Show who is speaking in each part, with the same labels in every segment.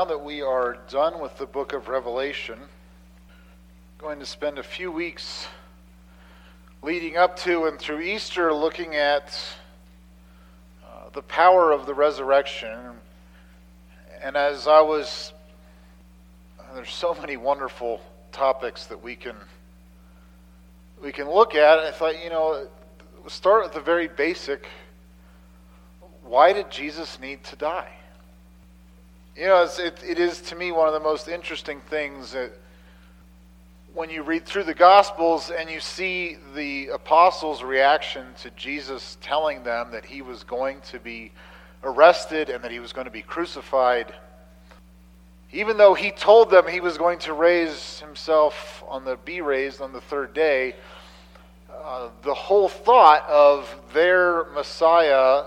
Speaker 1: now that we are done with the book of Revelation, going to spend a few weeks leading up to and through Easter looking at uh, the power of the resurrection. And as I was, there's so many wonderful topics that we can we can look at. I thought, you know, start with the very basic. Why did Jesus need to die? You know, it, it is to me one of the most interesting things that when you read through the Gospels and you see the apostles' reaction to Jesus telling them that he was going to be arrested and that he was going to be crucified, even though he told them he was going to raise himself on the be raised on the third day, uh, the whole thought of their Messiah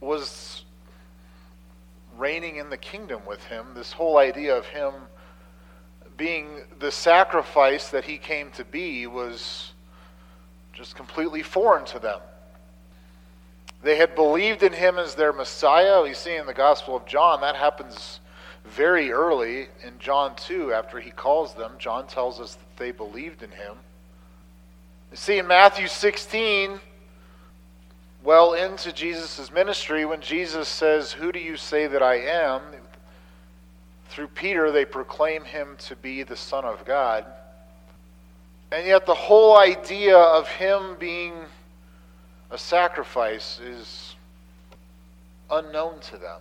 Speaker 1: was reigning in the kingdom with him, this whole idea of him being the sacrifice that he came to be was just completely foreign to them. They had believed in him as their Messiah. We see in the Gospel of John that happens very early in John 2 after he calls them. John tells us that they believed in him. You see in Matthew 16, well into Jesus' ministry when Jesus says, Who do you say that I am? Through Peter, they proclaim him to be the Son of God. And yet, the whole idea of him being a sacrifice is unknown to them.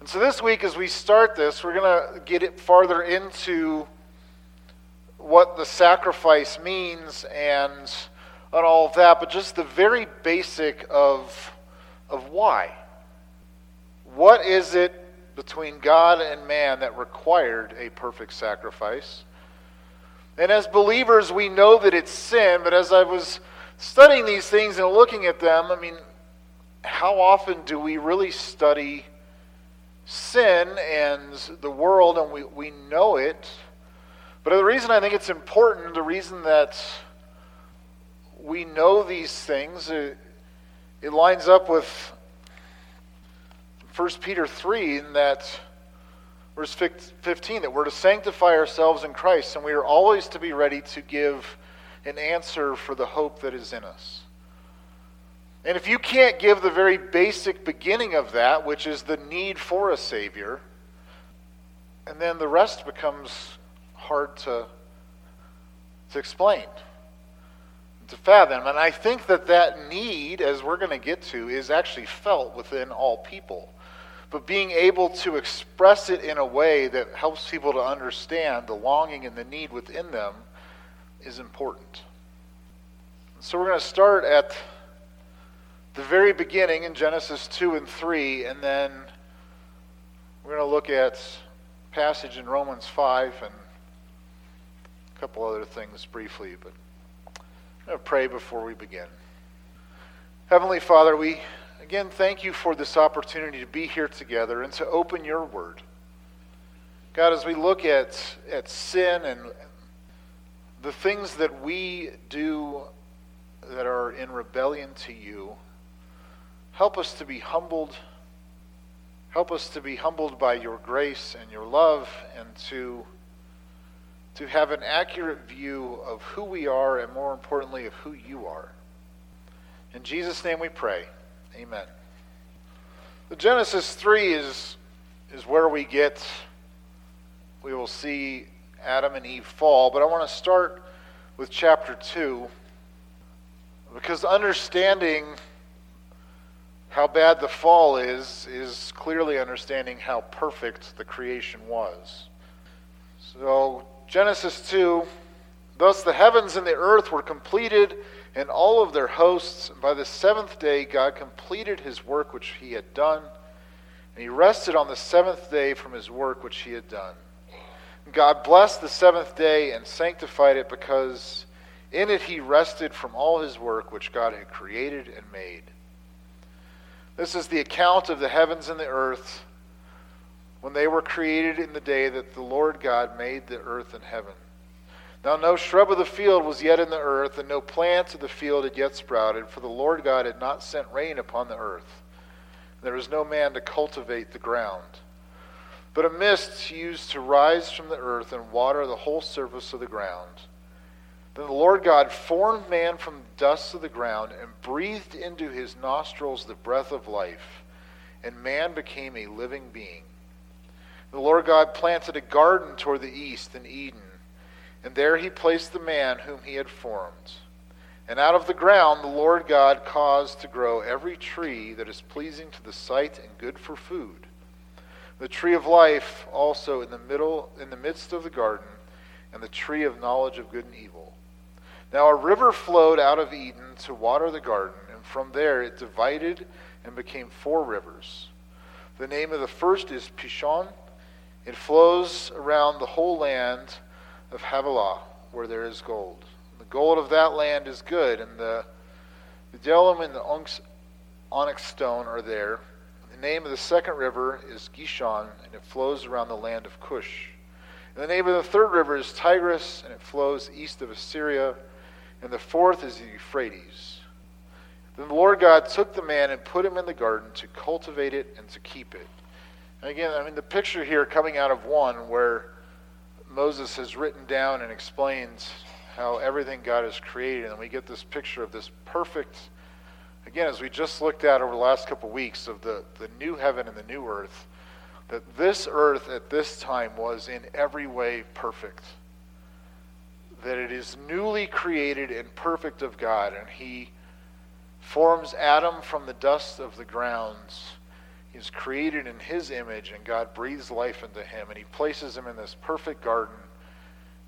Speaker 1: And so, this week, as we start this, we're going to get it farther into what the sacrifice means and on all of that, but just the very basic of, of why. What is it between God and man that required a perfect sacrifice? And as believers, we know that it's sin, but as I was studying these things and looking at them, I mean, how often do we really study sin and the world and we, we know it? But the reason I think it's important, the reason that we know these things. It, it lines up with 1 Peter 3 in that verse 15 that we're to sanctify ourselves in Christ and we are always to be ready to give an answer for the hope that is in us. And if you can't give the very basic beginning of that, which is the need for a Savior, and then the rest becomes hard to, to explain to fathom. And I think that that need, as we're going to get to, is actually felt within all people. But being able to express it in a way that helps people to understand the longing and the need within them is important. So we're going to start at the very beginning in Genesis 2 and 3, and then we're going to look at passage in Romans 5 and a couple other things briefly, but Uh, pray before we begin. Heavenly Father, we again thank you for this opportunity to be here together and to open your word. God, as we look at, at sin and the things that we do that are in rebellion to you, help us to be humbled. Help us to be humbled by your grace and your love and to to have an accurate view of who we are and, more importantly, of who you are. In Jesus' name we pray. Amen. The Genesis 3 is, is where we get, we will see Adam and Eve fall, but I want to start with chapter 2 because understanding how bad the fall is, is clearly understanding how perfect the creation was. So, Genesis 2 Thus the heavens and the earth were completed, and all of their hosts. By the seventh day, God completed his work which he had done, and he rested on the seventh day from his work which he had done. God blessed the seventh day and sanctified it because in it he rested from all his work which God had created and made. This is the account of the heavens and the earth when they were created in the day that the Lord God made the earth and heaven. Now no shrub of the field was yet in the earth, and no plant of the field had yet sprouted, for the Lord God had not sent rain upon the earth. There was no man to cultivate the ground. but a mist used to rise from the earth and water the whole surface of the ground. Then the Lord God formed man from the dust of the ground and breathed into his nostrils the breath of life, and man became a living being. The Lord God planted a garden toward the east in Eden, and there he placed the man whom he had formed. And out of the ground the Lord God caused to grow every tree that is pleasing to the sight and good for food. The tree of life also in the middle in the midst of the garden, and the tree of knowledge of good and evil. Now a river flowed out of Eden to water the garden, and from there it divided and became four rivers. The name of the first is Pishon. It flows around the whole land of Havilah, where there is gold. The gold of that land is good, and the bdellium and the onyx, onyx stone are there. The name of the second river is Gihon, and it flows around the land of Cush. And the name of the third river is Tigris, and it flows east of Assyria and the fourth is the Euphrates. Then the Lord God took the man and put him in the garden to cultivate it and to keep it. And again, I mean, the picture here coming out of one where Moses has written down and explains how everything God has created, and we get this picture of this perfect, again, as we just looked at over the last couple of weeks, of the, the new heaven and the new earth, that this earth at this time was in every way perfect that it is newly created and perfect of God, and He forms Adam from the dust of the grounds. He's created in His image, and God breathes life into him, and He places him in this perfect garden.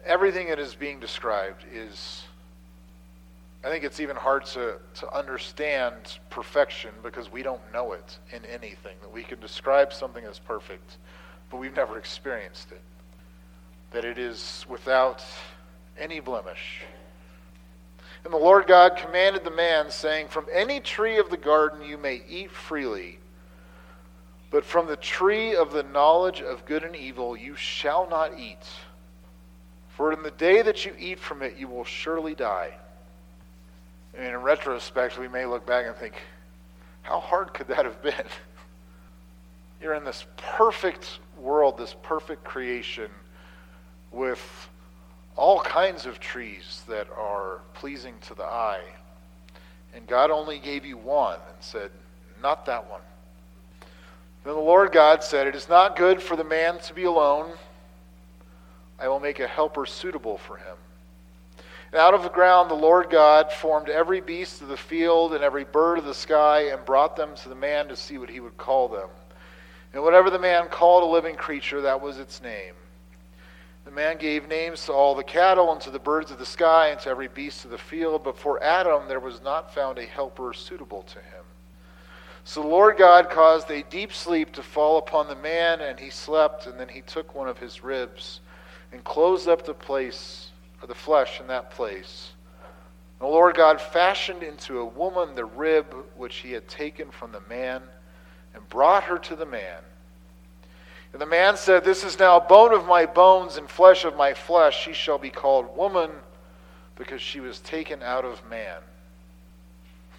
Speaker 1: Everything that is being described is, I think it's even hard to, to understand perfection because we don't know it in anything. That we can describe something as perfect, but we've never experienced it. That it is without any blemish. And the Lord God commanded the man, saying, From any tree of the garden you may eat freely, but from the tree of the knowledge of good and evil you shall not eat. For in the day that you eat from it, you will surely die. And in retrospect, we may look back and think, how hard could that have been? You're in this perfect world, this perfect creation with all kinds of trees that are pleasing to the eye. And God only gave you one and said, Not that one. Then the Lord God said, It is not good for the man to be alone. I will make a helper suitable for him. And out of the ground the Lord God formed every beast of the field and every bird of the sky and brought them to the man to see what he would call them. And whatever the man called a living creature, that was its name. The man gave names to all the cattle and to the birds of the sky and to every beast of the field, but for Adam there was not found a helper suitable to him. So the Lord God caused a deep sleep to fall upon the man, and he slept, and then he took one of his ribs and closed up the place, or the flesh in that place. And the Lord God fashioned into a woman the rib which he had taken from the man and brought her to the man. And the man said, This is now bone of my bones and flesh of my flesh. She shall be called woman because she was taken out of man.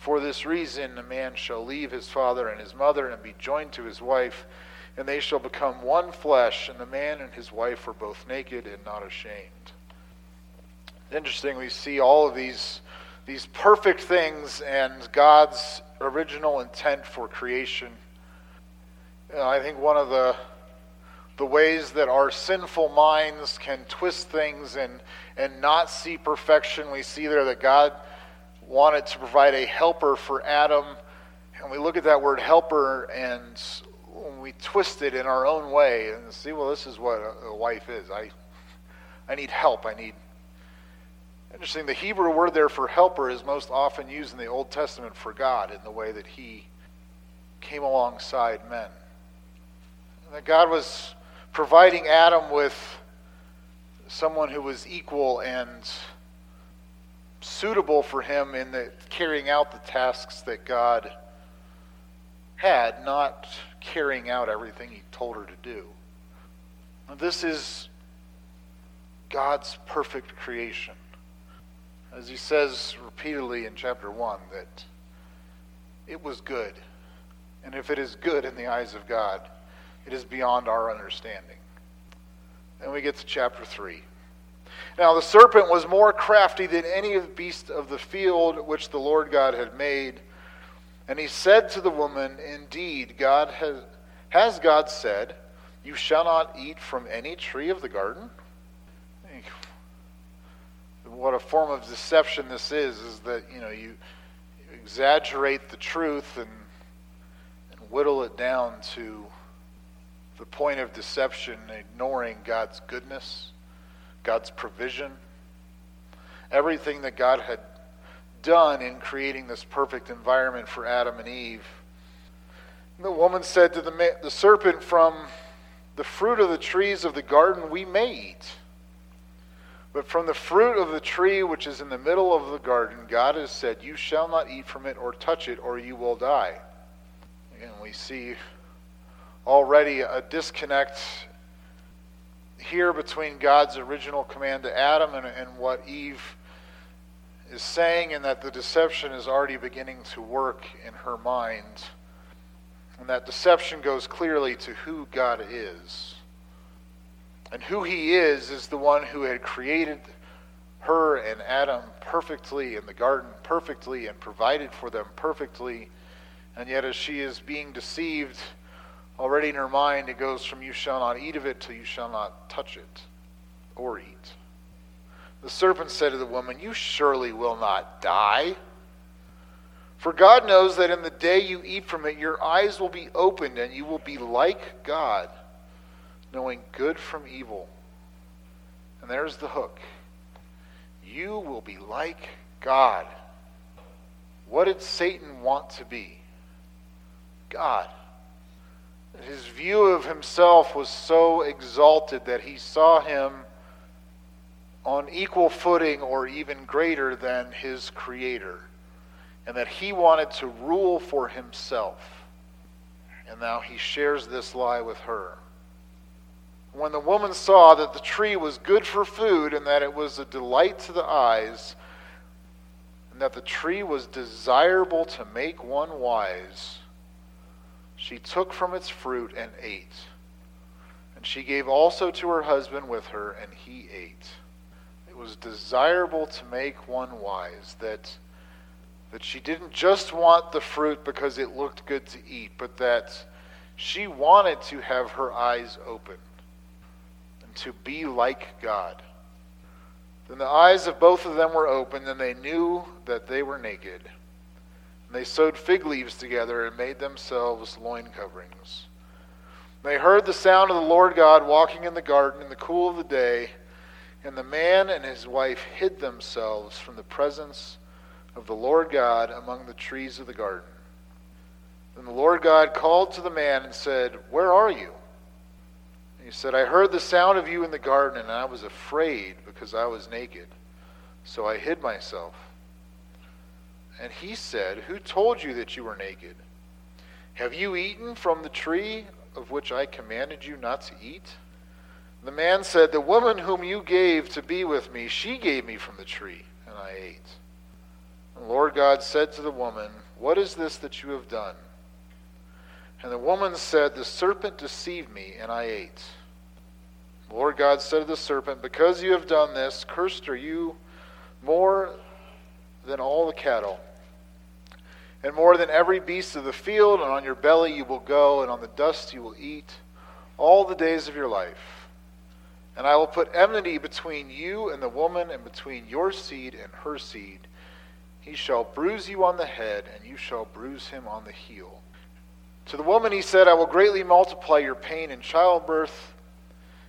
Speaker 1: For this reason, a man shall leave his father and his mother and be joined to his wife, and they shall become one flesh. And the man and his wife are both naked and not ashamed. Interesting, we see all of these, these perfect things and God's original intent for creation. Know, I think one of the the ways that our sinful minds can twist things and, and not see perfection. We see there that God wanted to provide a helper for Adam. And we look at that word helper and we twist it in our own way and see, well, this is what a wife is. I, I need help. I need. Interesting, the Hebrew word there for helper is most often used in the Old Testament for God in the way that He came alongside men. that God was providing Adam with someone who was equal and suitable for him in the carrying out the tasks that God had, not carrying out everything he told her to do. This is God's perfect creation. As he says repeatedly in chapter 1, that it was good. And if it is good in the eyes of God, It is beyond our understanding. And we get to chapter 3. Now the serpent was more crafty than any of the beasts of the field which the Lord God had made. And he said to the woman, Indeed, God has, has God said, You shall not eat from any tree of the garden? What a form of deception this is, is that, you know, you, exaggerate the truth and, and whittle it down to the point of deception, ignoring God's goodness, God's provision, everything that God had done in creating this perfect environment for Adam and Eve. And the woman said to the, the serpent, From the fruit of the trees of the garden we may eat. But from the fruit of the tree which is in the middle of the garden, God has said, You shall not eat from it or touch it, or you will die. And we see already a disconnect here between God's original command to Adam and, and what Eve is saying, and that the deception is already beginning to work in her mind. And that deception goes clearly to who God is. And who He is is the one who had created her and Adam perfectly in the garden, perfectly, and provided for them perfectly. And yet, as she is being deceived, Already in her mind, it goes from you shall not eat of it to you shall not touch it or eat. The serpent said to the woman, You surely will not die. For God knows that in the day you eat from it, your eyes will be opened and you will be like God, knowing good from evil. And there's the hook. You will be like God. What did Satan want to be? God. His view of himself was so exalted that he saw him on equal footing or even greater than his creator, and that he wanted to rule for himself. And now he shares this lie with her. When the woman saw that the tree was good for food and that it was a delight to the eyes, and that the tree was desirable to make one wise, she took from its fruit and ate. And she gave also to her husband with her, and he ate. It was desirable to make one wise, that, that she didn't just want the fruit because it looked good to eat, but that she wanted to have her eyes open and to be like God. Then the eyes of both of them were opened, and they knew that they were naked. And they sewed fig leaves together and made themselves loin coverings. They heard the sound of the Lord God walking in the garden in the cool of the day, and the man and his wife hid themselves from the presence of the Lord God among the trees of the garden. Then the Lord God called to the man and said, Where are you? And he said, I heard the sound of you in the garden, and I was afraid because I was naked. So I hid myself. And he said, Who told you that you were naked? Have you eaten from the tree of which I commanded you not to eat? The man said, The woman whom you gave to be with me, she gave me from the tree, and I ate. The Lord God said to the woman, What is this that you have done? And the woman said, The serpent deceived me, and I ate. The Lord God said to the serpent, Because you have done this, cursed are you more than all the cattle, and more than every beast of the field, and on your belly you will go, and on the dust you will eat all the days of your life. And I will put enmity between you and the woman, and between your seed and her seed. He shall bruise you on the head, and you shall bruise him on the heel. To the woman he said, I will greatly multiply your pain in childbirth.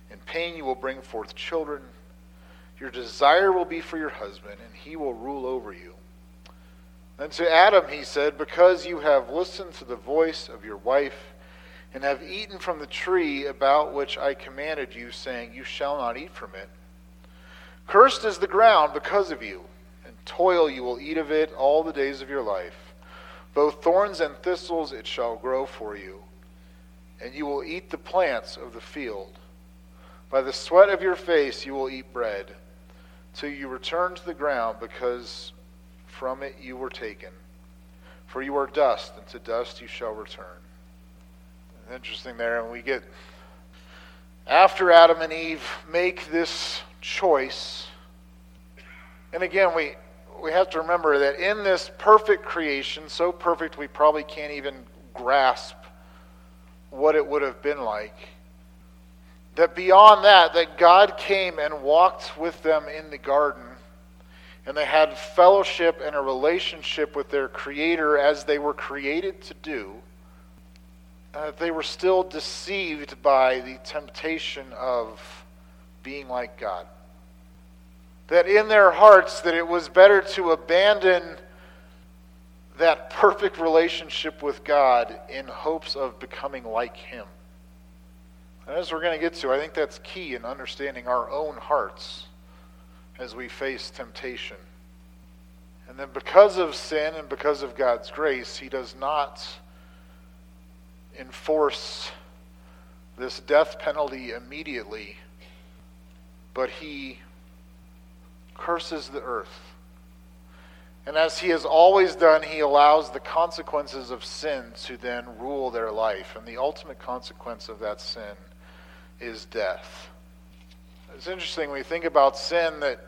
Speaker 1: In pain you will bring forth children. Your desire will be for your husband, and he will rule over you. And to Adam he said, Because you have listened to the voice of your wife, and have eaten from the tree about which I commanded you, saying, You shall not eat from it. Cursed is the ground because of you, and toil you will eat of it all the days of your life. Both thorns and thistles it shall grow for you, and you will eat the plants of the field. By the sweat of your face you will eat bread till you return to the ground, because from it you were taken. For you are dust, and to dust you shall return. Interesting there, and we get after Adam and Eve make this choice. And again, we we have to remember that in this perfect creation, so perfect we probably can't even grasp what it would have been like. That beyond that, that God came and walked with them in the garden, and they had fellowship and a relationship with their Creator as they were created to do. Uh, they were still deceived by the temptation of being like God that in their hearts that it was better to abandon that perfect relationship with God in hopes of becoming like him. And as we're going to get to, I think that's key in understanding our own hearts as we face temptation. And then because of sin and because of God's grace, he does not enforce this death penalty immediately, but he curses the earth. And as he has always done, he allows the consequences of sin to then rule their life. And the ultimate consequence of that sin is death. It's interesting when you think about sin that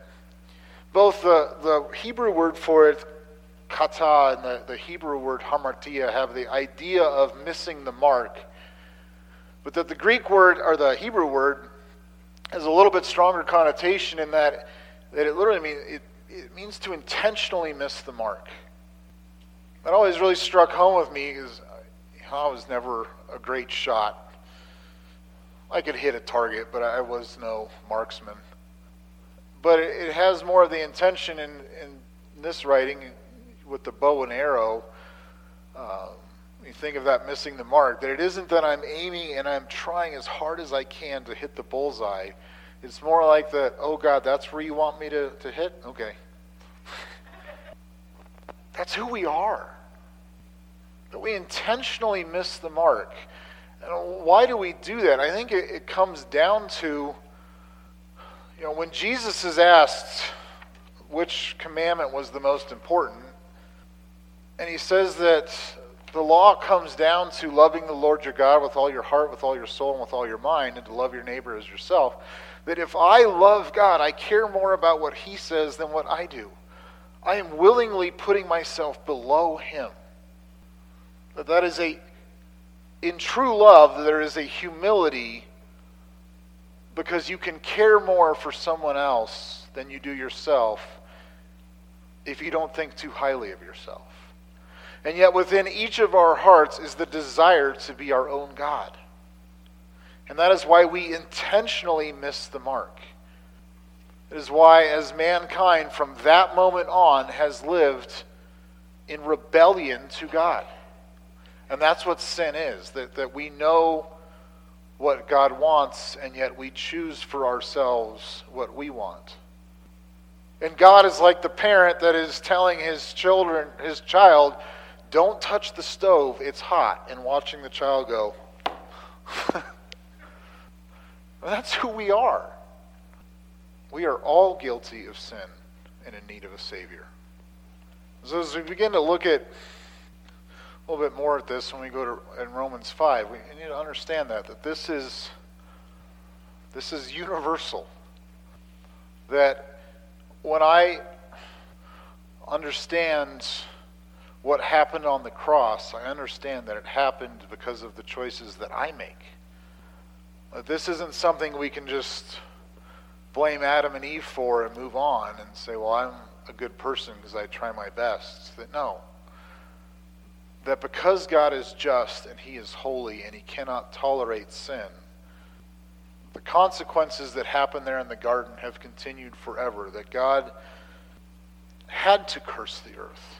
Speaker 1: both the, the Hebrew word for it, kata, and the, the Hebrew word hamartia have the idea of missing the mark. But that the Greek word, or the Hebrew word, has a little bit stronger connotation in that that it literally means it, it means to intentionally miss the mark. That always really struck home with me because I was never a great shot. I could hit a target, but I was no marksman. But it, has more of the intention in, in this writing with the bow and arrow. Uh, you think of that missing the mark, that it isn't that I'm aiming and I'm trying as hard as I can to hit the bullseye it's more like that, oh God, that's where you want me to, to hit? Okay. that's who we are. That we intentionally miss the mark. And why do we do that? I think it, it comes down to, you know, when Jesus is asked which commandment was the most important, and he says that the law comes down to loving the Lord your God with all your heart, with all your soul, and with all your mind, and to love your neighbor as yourself that if I love God, I care more about what He says than what I do. I am willingly putting myself below Him. That that is a, in true love, there is a humility because you can care more for someone else than you do yourself if you don't think too highly of yourself. And yet, within each of our hearts is the desire to be our own God. And that is why we intentionally miss the mark. It is why, as mankind from that moment on has lived in rebellion to God. And that's what sin is that, that we know what God wants, and yet we choose for ourselves what we want. And God is like the parent that is telling his children, his child, don't touch the stove, it's hot, and watching the child go, That's who we are. We are all guilty of sin and in need of a Savior. So as we begin to look at little bit more at this when we go to in Romans 5, we need to understand that, that this is this is universal. That when I understand what happened on the cross, I understand that it happened because of the choices that I make. This isn't something we can just blame Adam and Eve for and move on and say, well, I'm a good person because I try my best. That no. That because God is just and he is holy and he cannot tolerate sin, the consequences that happened there in the garden have continued forever. That God had to curse the earth.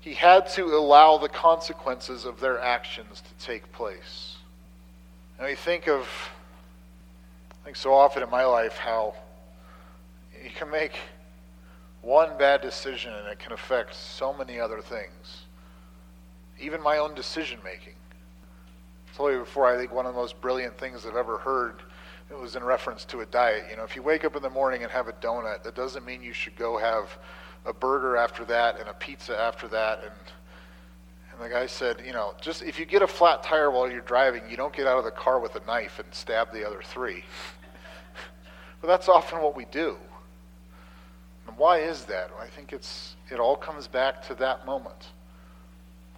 Speaker 1: He had to allow the consequences of their actions to take place. And we think of, I think so often in my life, how you can make one bad decision and it can affect so many other things. Even my own decision making. I told you before, I think one of the most brilliant things I've ever heard it was in reference to a diet. You know, if you wake up in the morning and have a donut, that doesn't mean you should go have a burger after that and a pizza after that and And the guy said, you know, just if you get a flat tire while you're driving, you don't get out of the car with a knife and stab the other three. but that's often what we do. And why is that? Well, I think it's it all comes back to that moment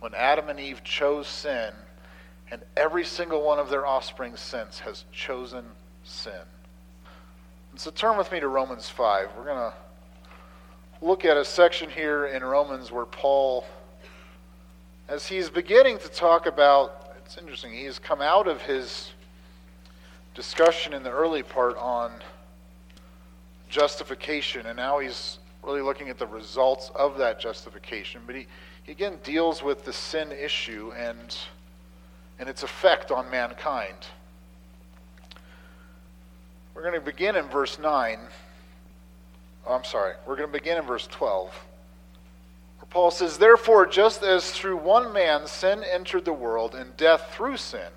Speaker 1: when Adam and Eve chose sin, and every single one of their offspring since has chosen sin. And so turn with me to Romans 5. We're going to look at a section here in Romans where Paul, as he's beginning to talk about, it's interesting, he has come out of his discussion in the early part on justification, and now he's really looking at the results of that justification. But he, he again deals with the sin issue and, and its effect on mankind. We're going to begin in verse 9. Oh, I'm sorry. We're going to begin in verse 12. Where Paul says, Therefore, just as through one man sin entered the world, and death through sin,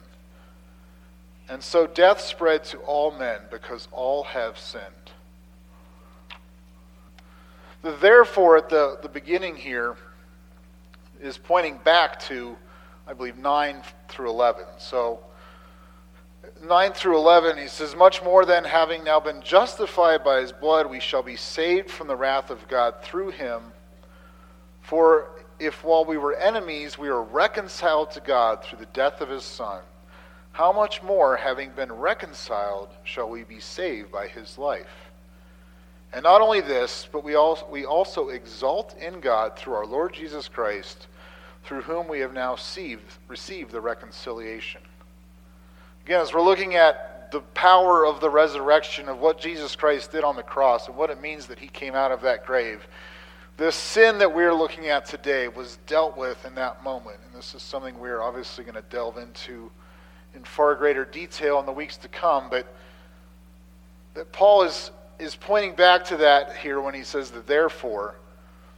Speaker 1: and so death spread to all men because all have sinned. The therefore at the, the beginning here is pointing back to, I believe, 9 through 11. So, 9 through 11, he says, Much more than having now been justified by his blood, we shall be saved from the wrath of God through him. For if while we were enemies, we were reconciled to God through the death of his Son, how much more, having been reconciled, shall we be saved by his life? And not only this, but we also, we also exult in God through our Lord Jesus Christ, through whom we have now received, received the reconciliation. Again, as we're looking at the power of the resurrection, of what Jesus Christ did on the cross, and what it means that he came out of that grave, this sin that we're looking at today was dealt with in that moment. And this is something we're obviously going to delve into in far greater detail in the weeks to come. But that Paul is is pointing back to that here when he says that therefore,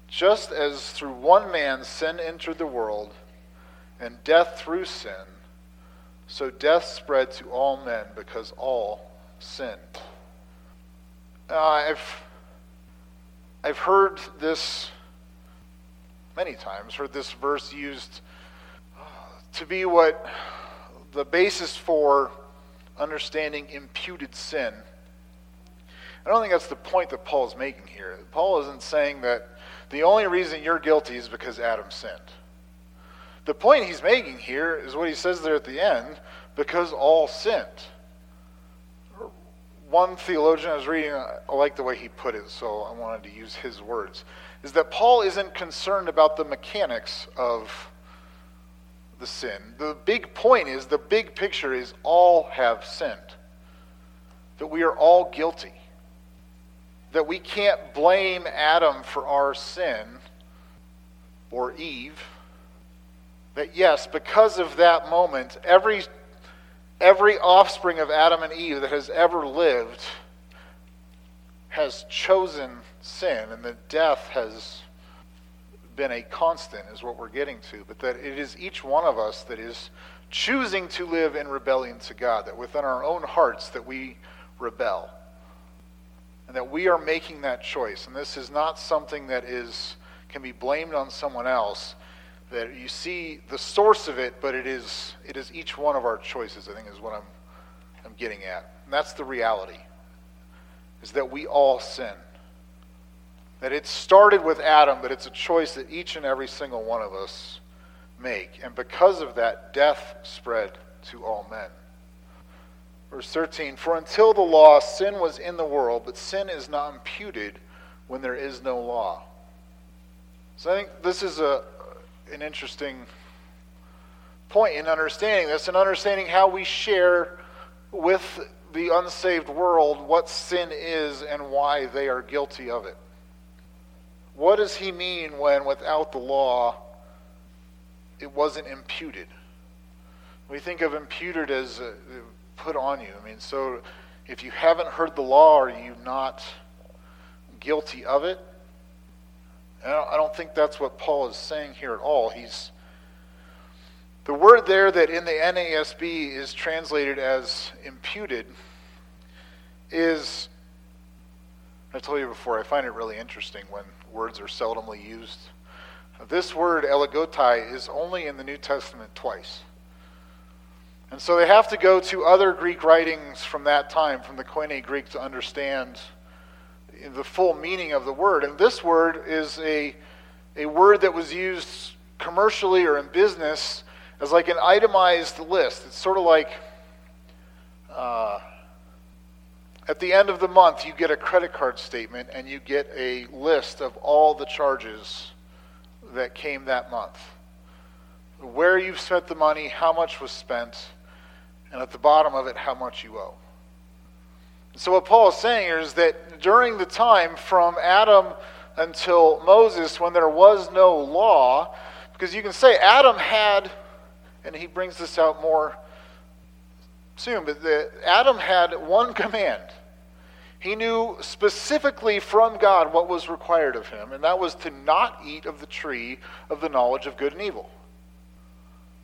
Speaker 1: just as through one man sin entered the world, and death through sin, so death spread to all men because all sinned. Uh, I've, I've heard this many times, heard this verse used uh, to be what the basis for understanding imputed sin I don't think that's the point that Paul is making here. Paul isn't saying that the only reason you're guilty is because Adam sinned. The point he's making here is what he says there at the end because all sinned. One theologian I was reading, I like the way he put it, so I wanted to use his words, is that Paul isn't concerned about the mechanics of the sin. The big point is, the big picture is all have sinned, that we are all guilty that we can't blame Adam for our sin or Eve. That yes, because of that moment, every, every offspring of Adam and Eve that has ever lived has chosen sin, and that death has been a constant, is what we're getting to. But that it is each one of us that is choosing to live in rebellion to God, that within our own hearts that we rebel and that we are making that choice. And this is not something that is can be blamed on someone else. That you see the source of it, but it is it is each one of our choices. I think is what I'm I'm getting at. And that's the reality. Is that we all sin. That it started with Adam, but it's a choice that each and every single one of us make. And because of that, death spread to all men. Verse 13 For until the law, sin was in the world, but sin is not imputed when there is no law. So I think this is a, an interesting point in understanding this and understanding how we share with the unsaved world what sin is and why they are guilty of it. What does he mean when without the law it wasn't imputed? We think of imputed as uh, put on you. I mean, so if you haven't heard the law, are you not guilty of it? I don't think that's what Paul is saying here at all. He's the word there that in the NASB is translated as imputed is I told you before, I find it really interesting when words are seldomly used. This word elegotai is only in the New Testament twice. And so they have to go to other Greek writings from that time, from the Koine Greek, to understand the full meaning of the word. And this word is a, a word that was used commercially or in business as like an itemized list. It's sort of like uh, at the end of the month, you get a credit card statement and you get a list of all the charges that came that month. Where you've spent the money, how much was spent, and at the bottom of it, how much you owe. So, what Paul is saying here is that during the time from Adam until Moses, when there was no law, because you can say Adam had, and he brings this out more soon, but the, Adam had one command. He knew specifically from God what was required of him, and that was to not eat of the tree of the knowledge of good and evil.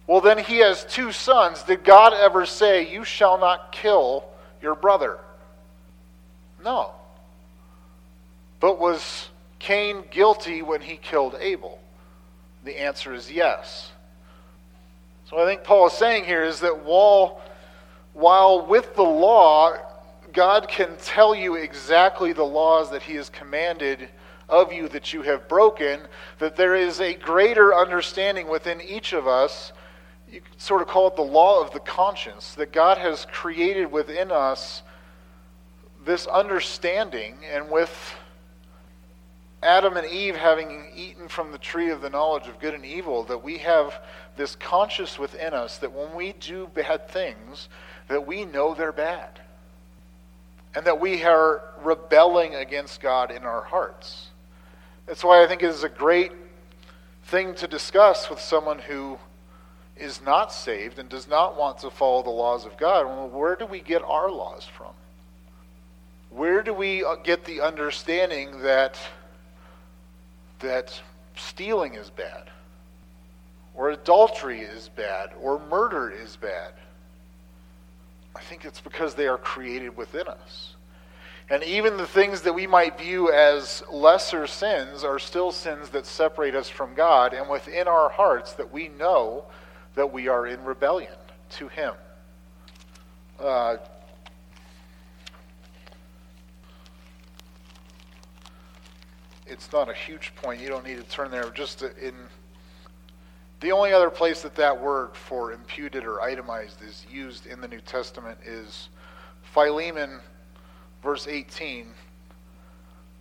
Speaker 1: Well, then he has two sons. Did God ever say, You shall not kill your brother? No. But was Cain guilty when he killed Abel? The answer is yes. So I think Paul is saying here is that while, while with the law, God can tell you exactly the laws that he has commanded of you that you have broken, that there is a greater understanding within each of us you sort of call it the law of the conscience, that God has created within us this understanding, and with Adam and Eve having eaten from the tree of the knowledge of good and evil, that we have this conscience within us that when we do bad things, that we know they're bad. And that we are rebelling against God in our hearts. That's why I think it is a great thing to discuss with someone who is not saved and does not want to follow the laws of God, well, where do we get our laws from? Where do we uh, get the understanding that that stealing is bad, or adultery is bad, or murder is bad? I think it's because they are created within us. And even the things that we might view as lesser sins are still sins that separate us from God, and within our hearts that we know that we are in rebellion to Him. Uh, it's not a huge point. You don't need to turn there. Just in the only other place that that word for imputed or itemized is used in the New Testament is Philemon, verse 18.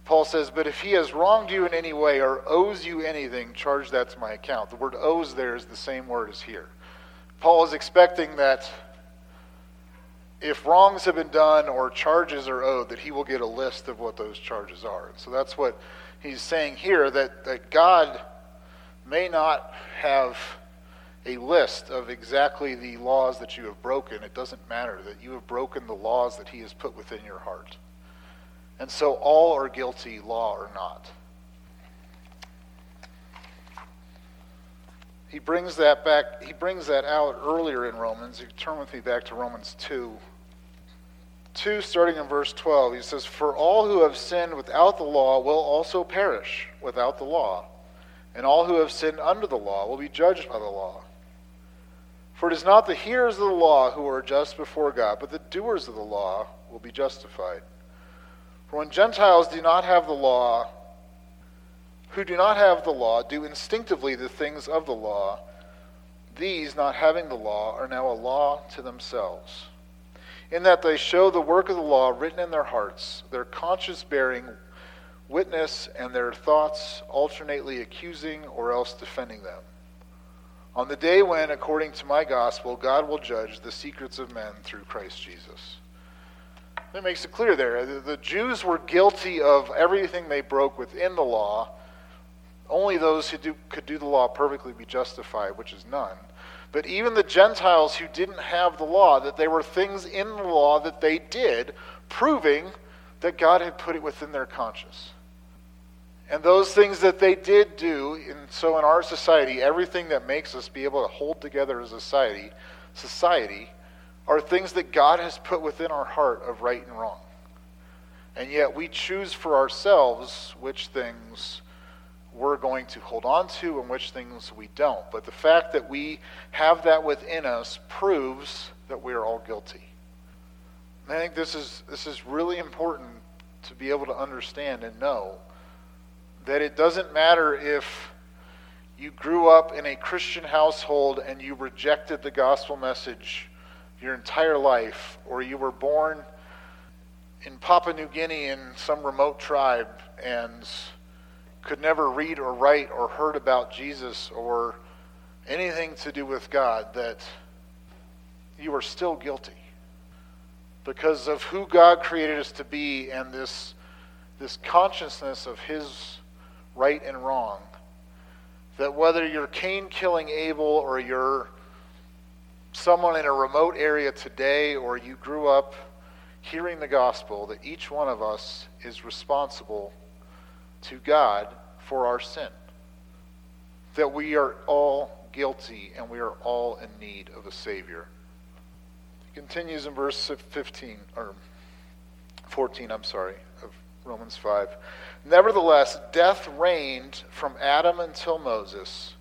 Speaker 1: Paul says, But if he has wronged you in any way or owes you anything, charge that to my account. The word owes there is the same word as here. Paul is expecting that if wrongs have been done or charges are owed, that he will get a list of what those charges are. So that's what he's saying here that, that God may not have a list of exactly the laws that you have broken. It doesn't matter that you have broken the laws that he has put within your heart. And so all are guilty, law or not. He brings that back, he brings that out earlier in Romans. You turn with me back to Romans 2. 2, starting in verse 12, he says, For all who have sinned without the law will also perish without the law, and all who have sinned under the law will be judged by the law. For it is not the hearers of the law who are just before God, but the doers of the law will be justified. For when Gentiles do not have the law, who do not have the law, do instinctively the things of the law, these, not having the law, are now a law to themselves. In that they show the work of the law written in their hearts, their conscience bearing witness, and their thoughts alternately accusing or else defending them. On the day when, according to my gospel, God will judge the secrets of men through Christ Jesus. That makes it clear there. The Jews were guilty of everything they broke within the law. Only those who do, could do the law perfectly be justified, which is none. But even the Gentiles who didn't have the law, that there were things in the law that they did, proving that God had put it within their conscience. And those things that they did do, and so in our society, everything that makes us be able to hold together as a society, society are things that God has put within our heart of right and wrong. And yet we choose for ourselves which things we're going to hold on to and which things we don't. But the fact that we have that within us proves that we are all guilty. And I think this is, this is really important to be able to understand and know that it doesn't matter if you grew up in a Christian household and you rejected the gospel message your entire life, or you were born in Papua New Guinea in some remote tribe and could never read or write or heard about Jesus or anything to do with God, that you are still guilty because of who God created us to be and this, this consciousness of His right and wrong. That whether you're Cain killing Abel or you're someone in a remote area today or you grew up hearing the gospel, that each one of us is responsible to God for our sin. That we are all guilty and we are all in need of a Savior. It continues in verse 15, or 14, I'm sorry, of Romans 5. Nevertheless, death reigned from Adam until Moses,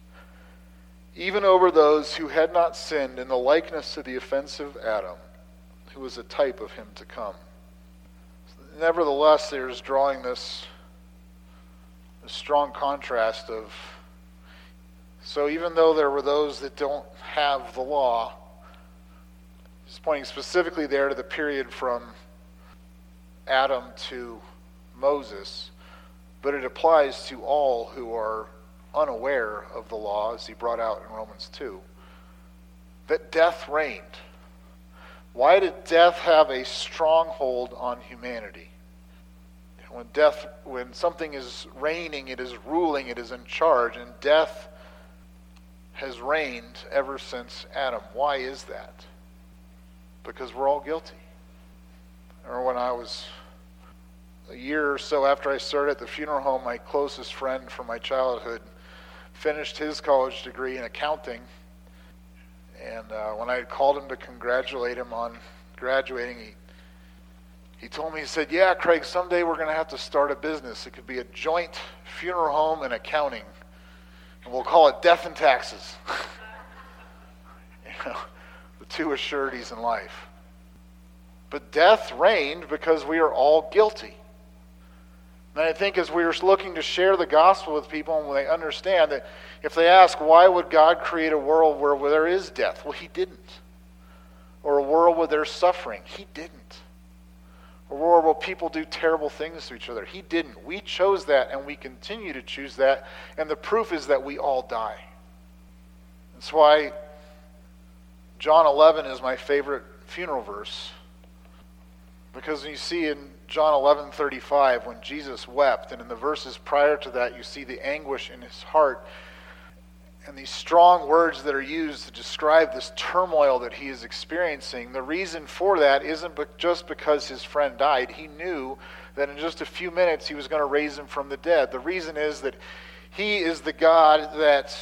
Speaker 1: even over those who had not sinned in the likeness of the offensive Adam, who was a type of him to come. Nevertheless, there's drawing this, this strong contrast of so even though there were those that don't have the law, he's pointing specifically there to the period from Adam to Moses but it applies to all who are unaware of the law, as he brought out in Romans 2, that death reigned. Why did death have a stronghold on humanity? When death, when something is reigning, it is ruling, it is in charge, and death has reigned ever since Adam. Why is that? Because we're all guilty. Or when I was a year or so after I started at the funeral home, my closest friend from my childhood finished his college degree in accounting. And uh, when I called him to congratulate him on graduating, he, he told me, he said, Yeah, Craig, someday we're going to have to start a business. It could be a joint funeral home and accounting. And we'll call it Death and Taxes. you know, the two assurities in life. But death reigned because we are all guilty. And I think as we are looking to share the gospel with people and they understand that if they ask, why would God create a world where, where there is death? Well, He didn't. Or a world where there's suffering? He didn't. A world where people do terrible things to each other? He didn't. We chose that and we continue to choose that. And the proof is that we all die. That's why John 11 is my favorite funeral verse. Because you see in John 11:35 when Jesus wept and in the verses prior to that you see the anguish in his heart and these strong words that are used to describe this turmoil that he is experiencing. The reason for that isn't just because his friend died. He knew that in just a few minutes he was going to raise him from the dead. The reason is that he is the God that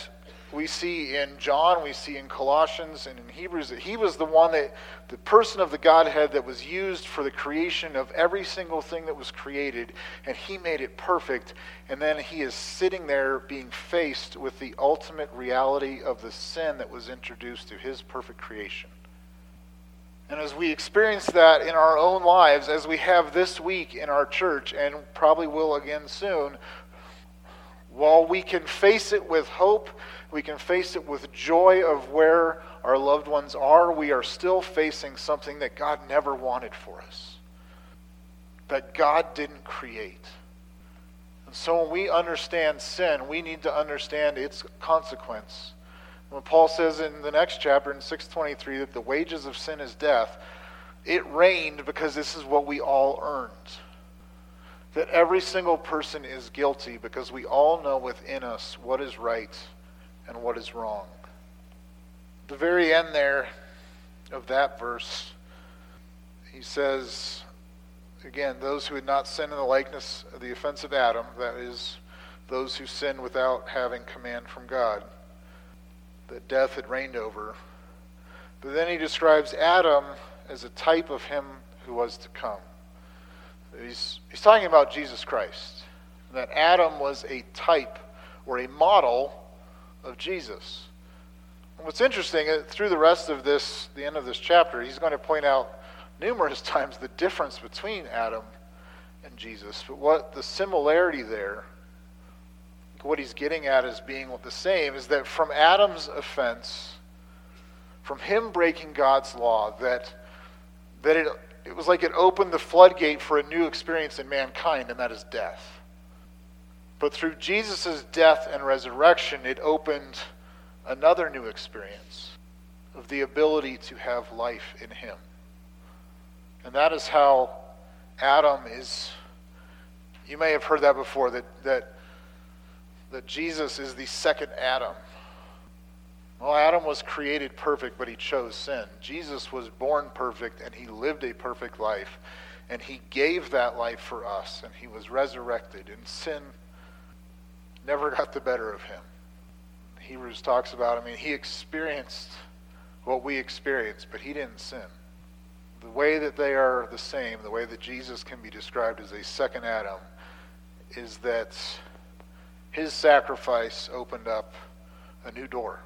Speaker 1: we see in John, we see in Colossians, and in Hebrews that he was the one that, the person of the Godhead that was used for the creation of every single thing that was created, and he made it perfect. And then he is sitting there being faced with the ultimate reality of the sin that was introduced to his perfect creation. And as we experience that in our own lives, as we have this week in our church, and probably will again soon, while we can face it with hope, we can face it with joy of where our loved ones are, we are still facing something that God never wanted for us, that God didn't create. And so when we understand sin, we need to understand its consequence. When Paul says in the next chapter, in 623, that the wages of sin is death, it reigned because this is what we all earned that every single person is guilty because we all know within us what is right and what is wrong. The very end there of that verse, he says, again, those who had not sinned in the likeness of the offense of Adam, that is, those who sinned without having command from God, that death had reigned over. But then he describes Adam as a type of him who was to come. He's, he's talking about Jesus Christ. That Adam was a type or a model of Jesus. And what's interesting, uh, through the rest of this, the end of this chapter, he's going to point out numerous times the difference between Adam and Jesus. But what the similarity there, what he's getting at as being the same, is that from Adam's offense, from him breaking God's law, that, that it, it was like it opened the floodgate for a new experience in mankind, and that is death. But through Jesus' death and resurrection, it opened another new experience of the ability to have life in him. And that is how Adam is. You may have heard that before that, that, that Jesus is the second Adam. Well, Adam was created perfect, but he chose sin. Jesus was born perfect, and he lived a perfect life. And he gave that life for us, and he was resurrected. And sin never got the better of him. Hebrews talks about, I mean, he experienced what we experience, but he didn't sin. The way that they are the same, the way that Jesus can be described as a second Adam, is that his sacrifice opened up a new door.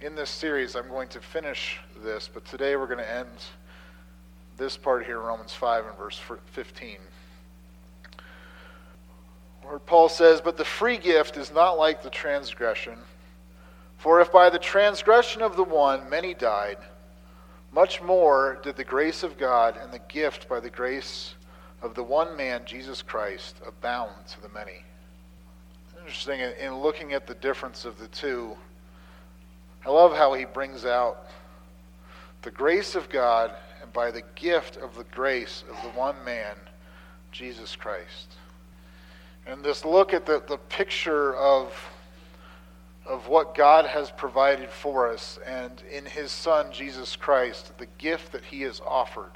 Speaker 1: In this series, I'm going to finish this, but today we're going to end this part here Romans 5 and verse 15 where Paul says, But the free gift is not like the transgression. For if by the transgression of the one many died, much more did the grace of God and the gift by the grace of the one man, Jesus Christ, abound to the many. Interesting, in looking at the difference of the two, I love how he brings out the grace of God and by the gift of the grace of the one man, Jesus Christ. And this look at the, the picture of, of what God has provided for us and in his Son, Jesus Christ, the gift that he has offered.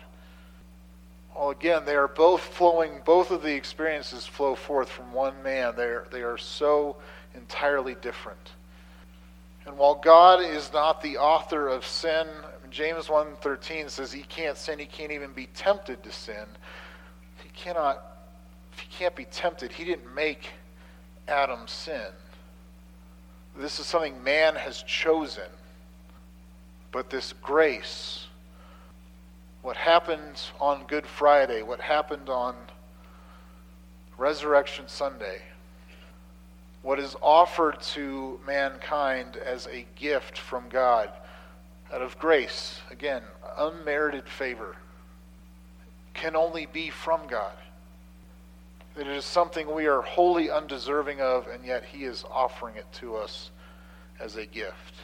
Speaker 1: Well, again, they are both flowing, both of the experiences flow forth from one man. They are, they are so entirely different. And while God is not the author of sin, James 1.13 says he can't sin, he can't even be tempted to sin. He cannot he can't be tempted, he didn't make Adam sin. This is something man has chosen. But this grace, what happened on Good Friday, what happened on Resurrection Sunday, what is offered to mankind as a gift from God out of grace, again, unmerited favor, can only be from God it is something we are wholly undeserving of, and yet He is offering it to us as a gift.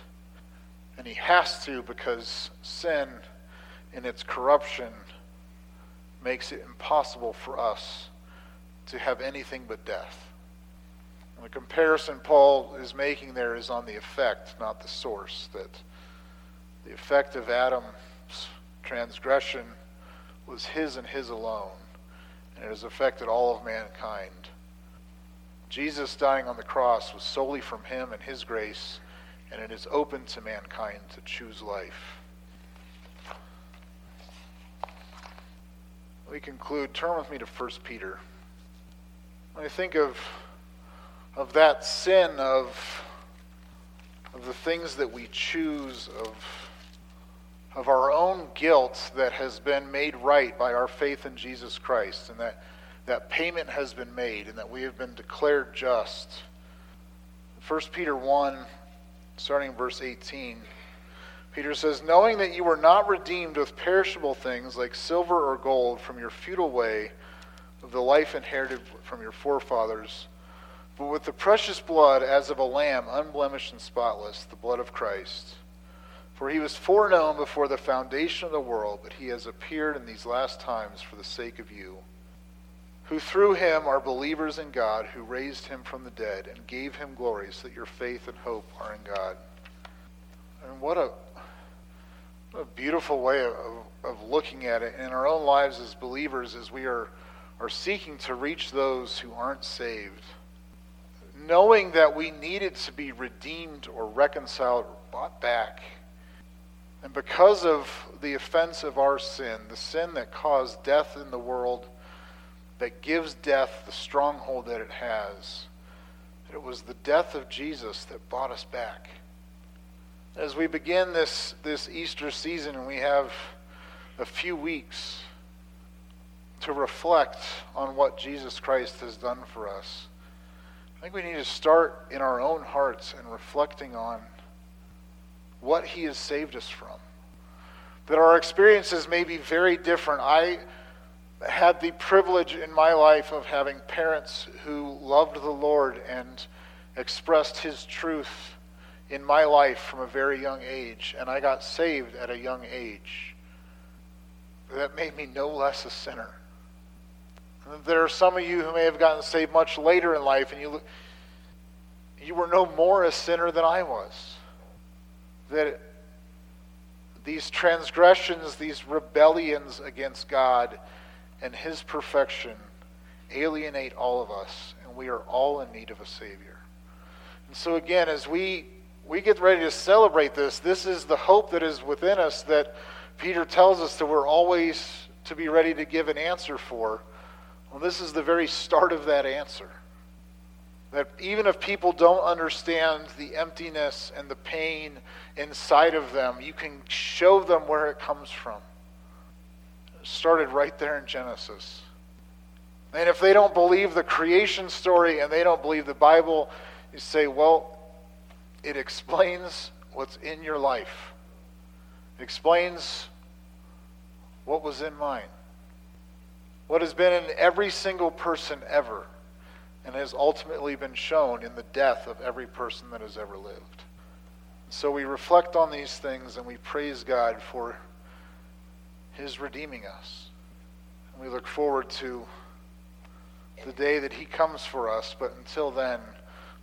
Speaker 1: And He has to because sin, in its corruption, makes it impossible for us to have anything but death. And the comparison Paul is making there is on the effect, not the source. That the effect of Adam's transgression was his and his alone and it has affected all of mankind. Jesus dying on the cross was solely from him and his grace, and it is open to mankind to choose life. We conclude. Turn with me to 1 Peter. When I think of, of that sin of, of the things that we choose, of of our own guilt that has been made right by our faith in Jesus Christ, and that that payment has been made, and that we have been declared just. 1 Peter 1, starting verse 18, Peter says, Knowing that you were not redeemed with perishable things like silver or gold from your futile way of the life inherited from your forefathers, but with the precious blood as of a lamb, unblemished and spotless, the blood of Christ for he was foreknown before the foundation of the world, but he has appeared in these last times for the sake of you, who through him are believers in God, who raised him from the dead and gave him glory, so that your faith and hope are in God. And what a, a beautiful way of, of looking at it in our own lives as believers as we are, are seeking to reach those who aren't saved. Knowing that we needed to be redeemed or reconciled, or bought back and because of the offense of our sin, the sin that caused death in the world, that gives death the stronghold that it has, It was the death of Jesus that brought us back. As we begin this, this Easter season, and we have a few weeks to reflect on what Jesus Christ has done for us, I think we need to start in our own hearts and reflecting on what He has saved us from. That our experiences may be very different. I had the privilege in my life of having parents who loved the Lord and expressed His truth in my life from a very young age, and I got saved at a young age. That made me no less a sinner. There are some of you who may have gotten saved much later in life, and you, you were no more a sinner than I was. That these transgressions, these rebellions against God and His perfection alienate all of us, and we are all in need of a Savior. And so, again, as we, we get ready to celebrate this, this is the hope that is within us that Peter tells us that we're always to be ready to give an answer for. Well, this is the very start of that answer. That even if people don't understand the emptiness and the pain inside of them, you can show them where it comes from. It started right there in Genesis. And if they don't believe the creation story and they don't believe the Bible, you say, well, it explains what's in your life. It explains what was in mine. What has been in every single person ever and has ultimately been shown in the death of every person that has ever lived. So we reflect on these things and we praise God for his redeeming us. And we look forward to the day that he comes for us, but until then,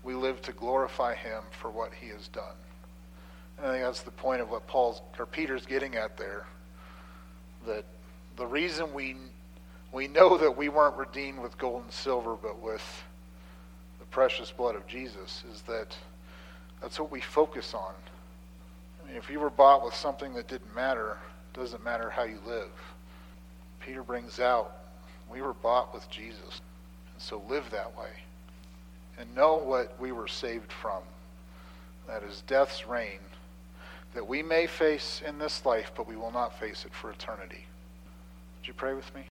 Speaker 1: we live to glorify him for what he has done. And I think that's the point of what Paul's or Peter's getting at there. That the reason we we know that we weren't redeemed with gold and silver, but with the precious blood of Jesus, is that that's what we focus on. I mean, if you were bought with something that didn't matter, it doesn't matter how you live. Peter brings out, we were bought with Jesus. And so live that way. And know what we were saved from. That is death's reign that we may face in this life, but we will not face it for eternity. Would you pray with me?